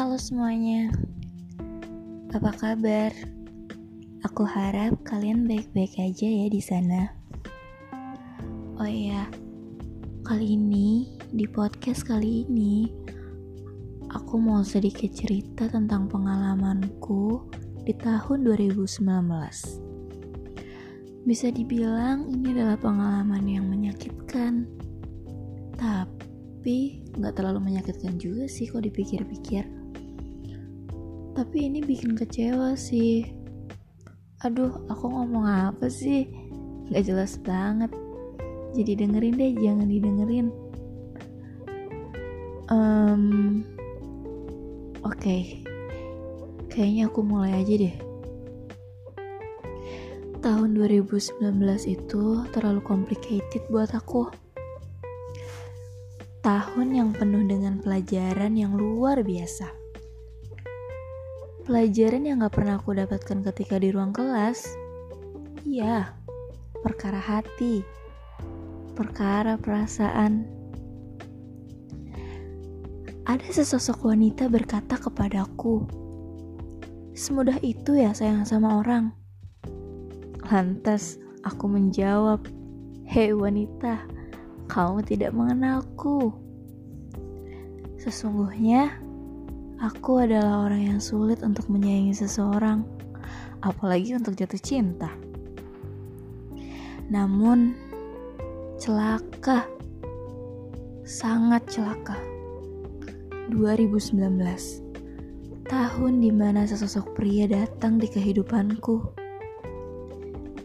Halo semuanya, apa kabar? Aku harap kalian baik-baik aja ya di sana. Oh iya, kali ini di podcast kali ini aku mau sedikit cerita tentang pengalamanku di tahun 2019. Bisa dibilang ini adalah pengalaman yang menyakitkan, tapi nggak terlalu menyakitkan juga sih kalau dipikir-pikir. Tapi ini bikin kecewa sih. Aduh, aku ngomong apa sih? Gak jelas banget. Jadi dengerin deh, jangan didengerin. Um, Oke, okay. kayaknya aku mulai aja deh. Tahun 2019 itu terlalu complicated buat aku. Tahun yang penuh dengan pelajaran yang luar biasa. Pelajaran yang gak pernah aku dapatkan ketika di ruang kelas. Iya, perkara hati, perkara perasaan, ada sesosok wanita berkata kepadaku, "Semudah itu ya sayang sama orang." Lantas aku menjawab, "Hei wanita, kamu tidak mengenalku." Sesungguhnya, aku adalah orang yang sulit untuk menyayangi seseorang, apalagi untuk jatuh cinta. Namun, celaka, sangat celaka 2019 Tahun di mana sesosok pria datang di kehidupanku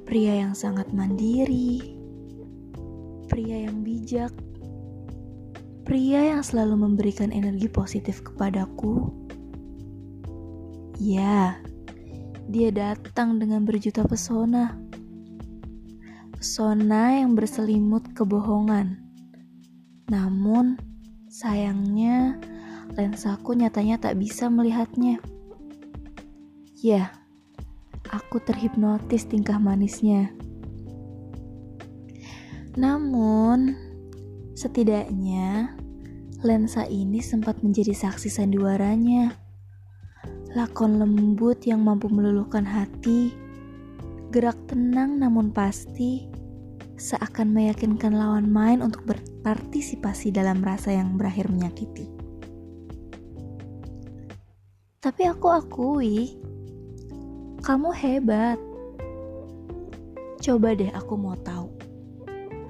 Pria yang sangat mandiri Pria yang bijak Pria yang selalu memberikan energi positif kepadaku Ya, dia datang dengan berjuta pesona Pesona yang berselimut kebohongan Namun, sayangnya lensaku nyatanya tak bisa melihatnya. Ya, aku terhipnotis tingkah manisnya. Namun, setidaknya lensa ini sempat menjadi saksi sandiwaranya. Lakon lembut yang mampu meluluhkan hati, gerak tenang namun pasti, seakan meyakinkan lawan main untuk berpartisipasi dalam rasa yang berakhir menyakiti. Tapi aku akui, kamu hebat. Coba deh aku mau tahu.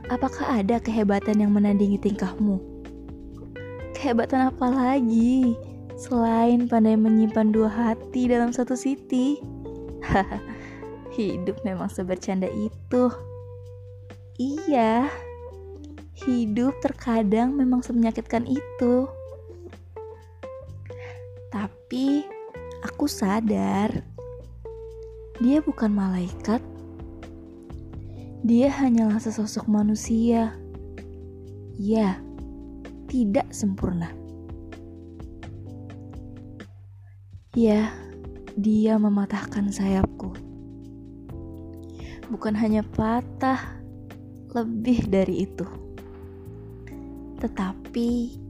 Apakah ada kehebatan yang menandingi tingkahmu? Kehebatan apa lagi selain pandai menyimpan dua hati dalam satu siti? hidup memang sebercanda itu. Iya, hidup terkadang memang semenyakitkan itu. Tapi aku sadar dia bukan malaikat. Dia hanyalah sesosok manusia. Ya, tidak sempurna. Ya, dia mematahkan sayapku. Bukan hanya patah, lebih dari itu. Tetapi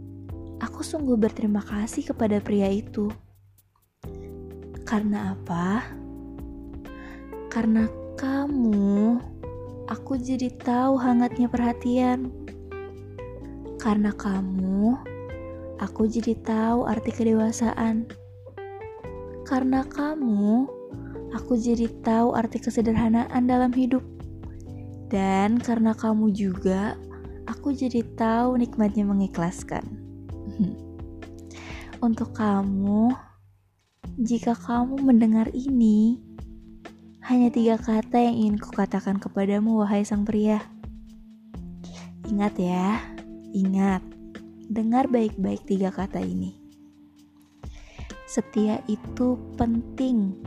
Aku sungguh berterima kasih kepada pria itu. Karena apa? Karena kamu, aku jadi tahu hangatnya perhatian. Karena kamu, aku jadi tahu arti kedewasaan. Karena kamu, aku jadi tahu arti kesederhanaan dalam hidup. Dan karena kamu juga, aku jadi tahu nikmatnya mengikhlaskan. Untuk kamu, jika kamu mendengar ini, hanya tiga kata yang ingin kukatakan kepadamu, wahai sang pria. Ingat ya, ingat, dengar baik-baik tiga kata ini. Setia itu penting